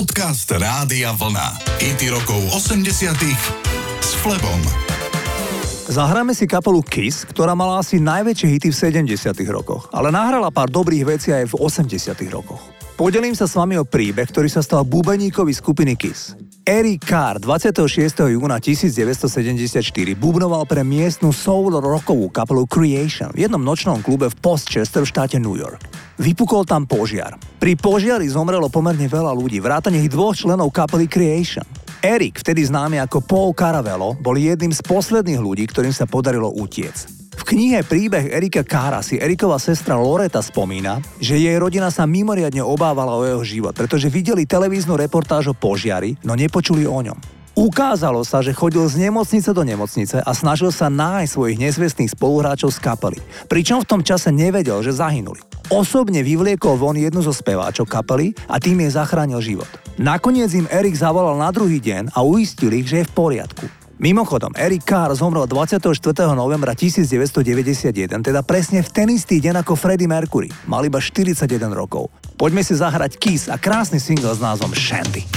Podcast Rádia Vlna. IT rokov 80 s Flebom. Zahráme si kapelu Kiss, ktorá mala asi najväčšie hity v 70 rokoch, ale nahrala pár dobrých vecí aj v 80 rokoch. Podelím sa s vami o príbeh, ktorý sa stal bubeníkovi skupiny Kiss. Eric Carr 26. júna 1974 bubnoval pre miestnu soul rockovú kapelu Creation v jednom nočnom klube v Postchester v štáte New York. Vypukol tam požiar. Pri požiari zomrelo pomerne veľa ľudí, vrátane ich dvoch členov kapely Creation. Erik, vtedy známy ako Paul Caravello, bol jedným z posledných ľudí, ktorým sa podarilo utiec. Knihe Príbeh Erika Kára si Eriková sestra Loreta spomína, že jej rodina sa mimoriadne obávala o jeho život, pretože videli televíznu reportáž o požiari, no nepočuli o ňom. Ukázalo sa, že chodil z nemocnice do nemocnice a snažil sa nájsť svojich nezvestných spoluhráčov z kapely, pričom v tom čase nevedel, že zahynuli. Osobne vyvliekol von jednu zo speváčov kapely a tým jej zachránil život. Nakoniec im Erik zavolal na druhý deň a uistil ich, že je v poriadku. Mimochodom, Eric Carr zomrel 24. novembra 1991, teda presne v ten istý deň ako Freddie Mercury. Mal iba 41 rokov. Poďme si zahrať Kiss a krásny single s názvom Shanty.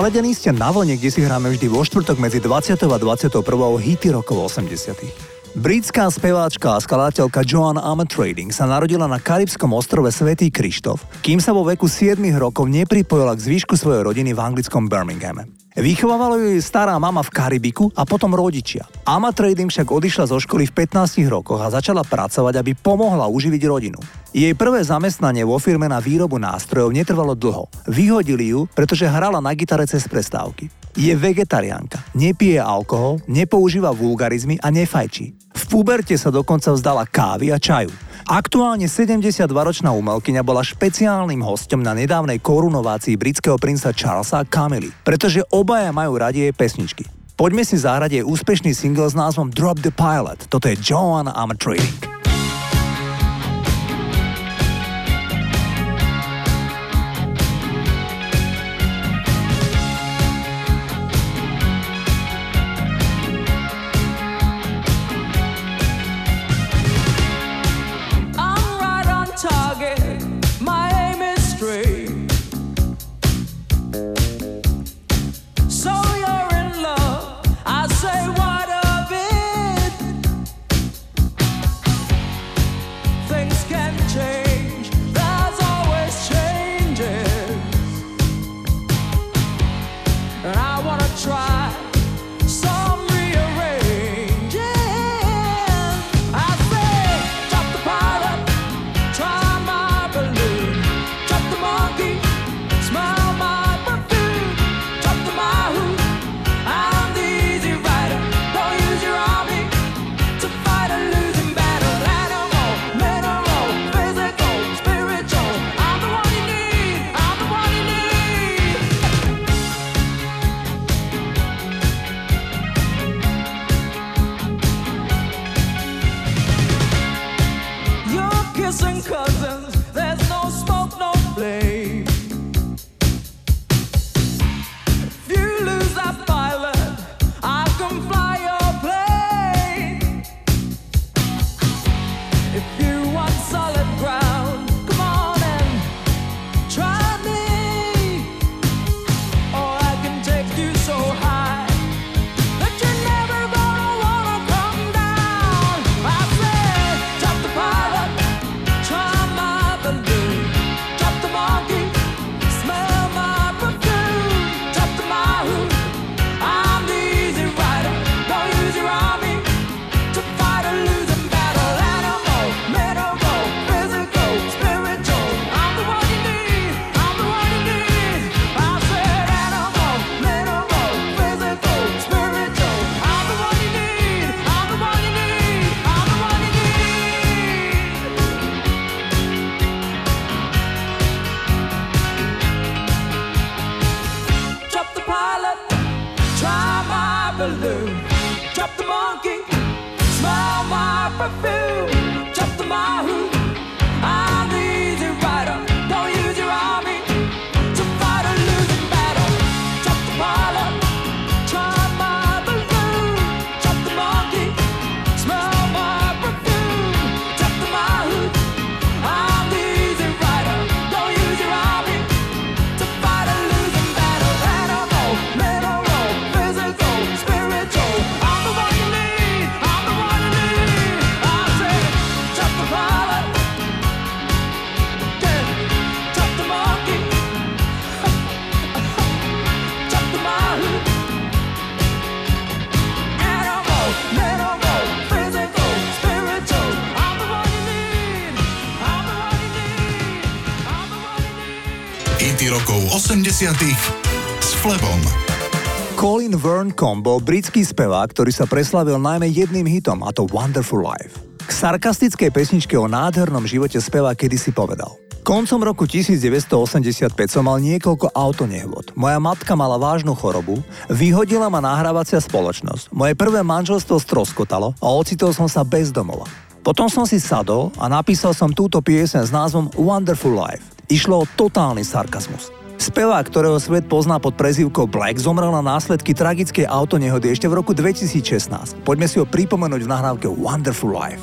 Naledení ste na vlne, kde si hráme vždy vo štvrtok medzi 20. a 21. hity rokov 80. Britská speváčka a skladateľka Joan Armatrading sa narodila na karibskom ostrove Svetý Krištof, kým sa vo veku 7 rokov nepripojila k zvýšku svojej rodiny v anglickom Birminghame. Vychovávalo ju stará mama v Karibiku a potom rodičia. Ama Trading však odišla zo školy v 15 rokoch a začala pracovať, aby pomohla uživiť rodinu. Jej prvé zamestnanie vo firme na výrobu nástrojov netrvalo dlho. Vyhodili ju, pretože hrala na gitare cez prestávky. Je vegetariánka, nepije alkohol, nepoužíva vulgarizmy a nefajčí. V puberte sa dokonca vzdala kávy a čaju. Aktuálne 72-ročná umelkyňa bola špeciálnym hostom na nedávnej korunovácii britského princa Charlesa a Camily, pretože obaja majú radi jej pesničky. Poďme si zahrať jej úspešný single s názvom Drop the Pilot. Toto je Joanna I'm Trading. rokov 80 s Flebom. Colin Verncombe bol britský spevák, ktorý sa preslavil najmä jedným hitom, a to Wonderful Life. K sarkastickej pesničke o nádhernom živote spevá kedysi povedal. Koncom roku 1985 som mal niekoľko autonehôd. Moja matka mala vážnu chorobu, vyhodila ma nahrávacia spoločnosť. Moje prvé manželstvo stroskotalo a ocitol som sa bez domova. Potom som si sadol a napísal som túto piesen s názvom Wonderful Life. Išlo o totálny sarkazmus. Spevák, ktorého svet pozná pod prezývkou Black, zomrel na následky tragickej autonehody ešte v roku 2016. Poďme si ho pripomenúť v nahrávke Wonderful Life.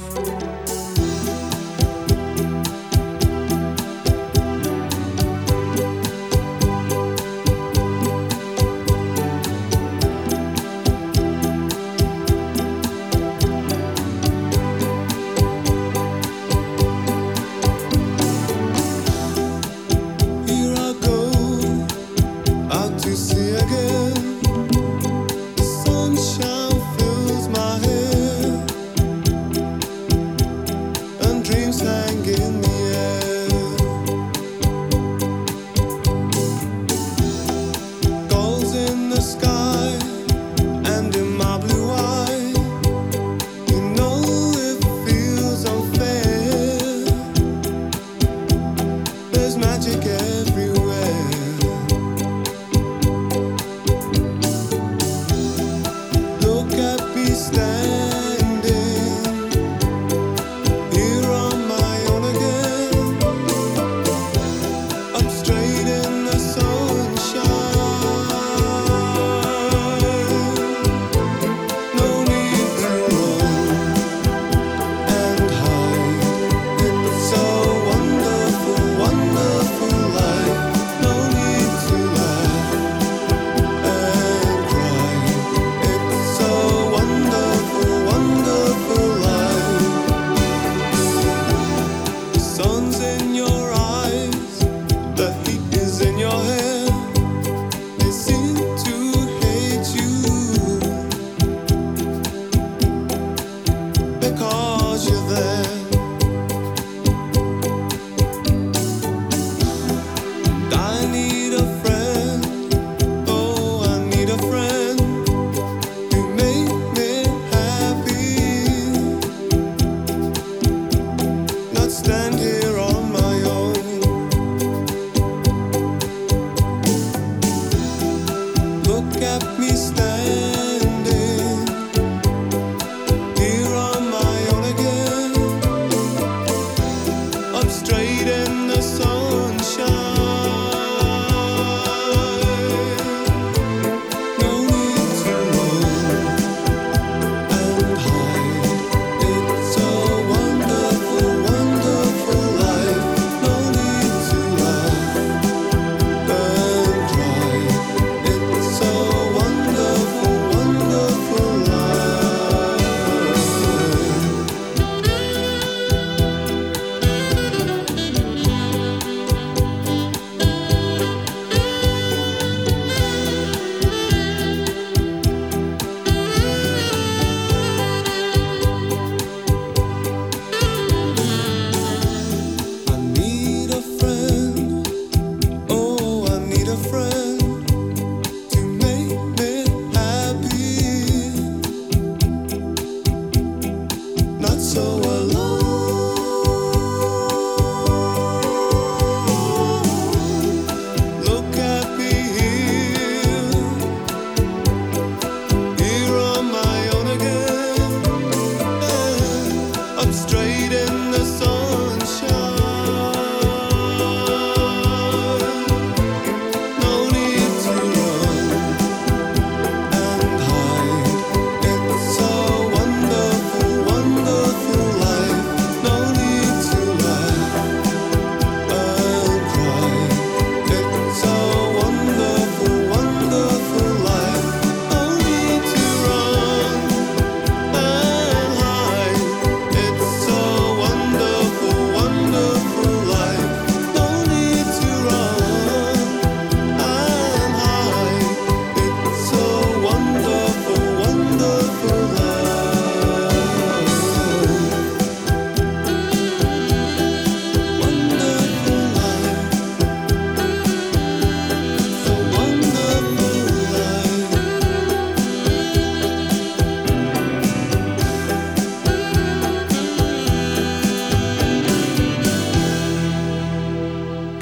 straight.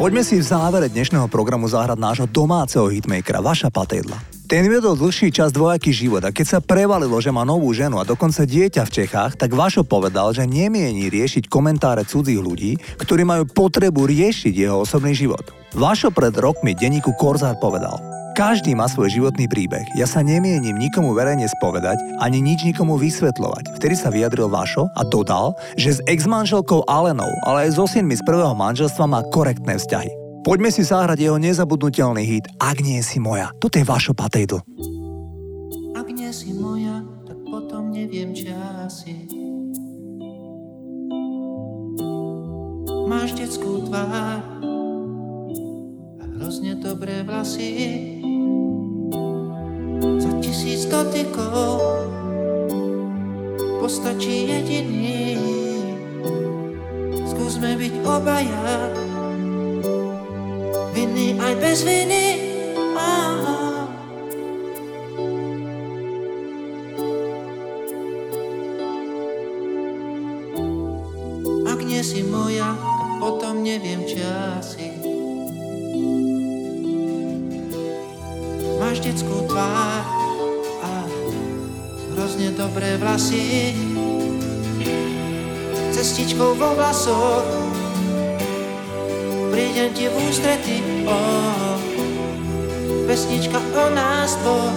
Poďme si v závere dnešného programu zahrať nášho domáceho hitmakera, Vaša Patejdla. Ten viedol dlhší čas dvojaký život a keď sa prevalilo, že má novú ženu a dokonca dieťa v Čechách, tak Vašo povedal, že nemieni riešiť komentáre cudzích ľudí, ktorí majú potrebu riešiť jeho osobný život. Vašo pred rokmi denníku Korzár povedal každý má svoj životný príbeh. Ja sa nemienim nikomu verejne spovedať, ani nič nikomu vysvetľovať. Vtedy sa vyjadril Vašo a dodal, že s ex-manželkou Alenou, ale aj so synmi z prvého manželstva má korektné vzťahy. Poďme si zahrať jeho nezabudnutelný hit Ak nie si moja. Toto je Vašo Patejdl. Ak nie si moja, tak potom neviem, čo asi. Máš detskú tvár a hrozne dobré vlasy tisíc dotykov postačí jediný. Skúsme byť obaja, vinný aj bez viny. Aha. Ak nie si moja, potom neviem, čo. Máš detskú tvár, hrozně dobré vlasy. Cestičkou vo vlasoch. Prídem ti v ústrety. Oh, Pesnička o nás dvoch.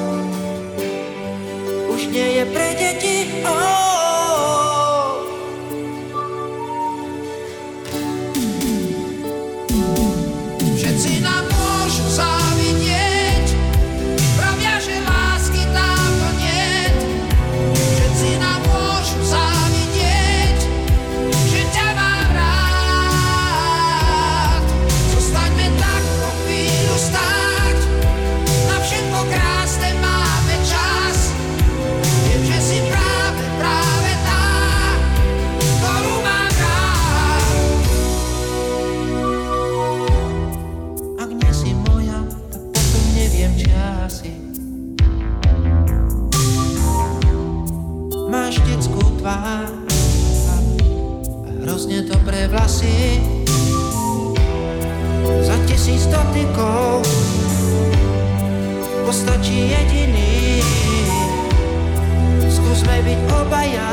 Už nie je pre deti. Oh. tvár hrozne dobré vlasy. Za tisíc dotykov postačí jediný. Skúsme byť obaja.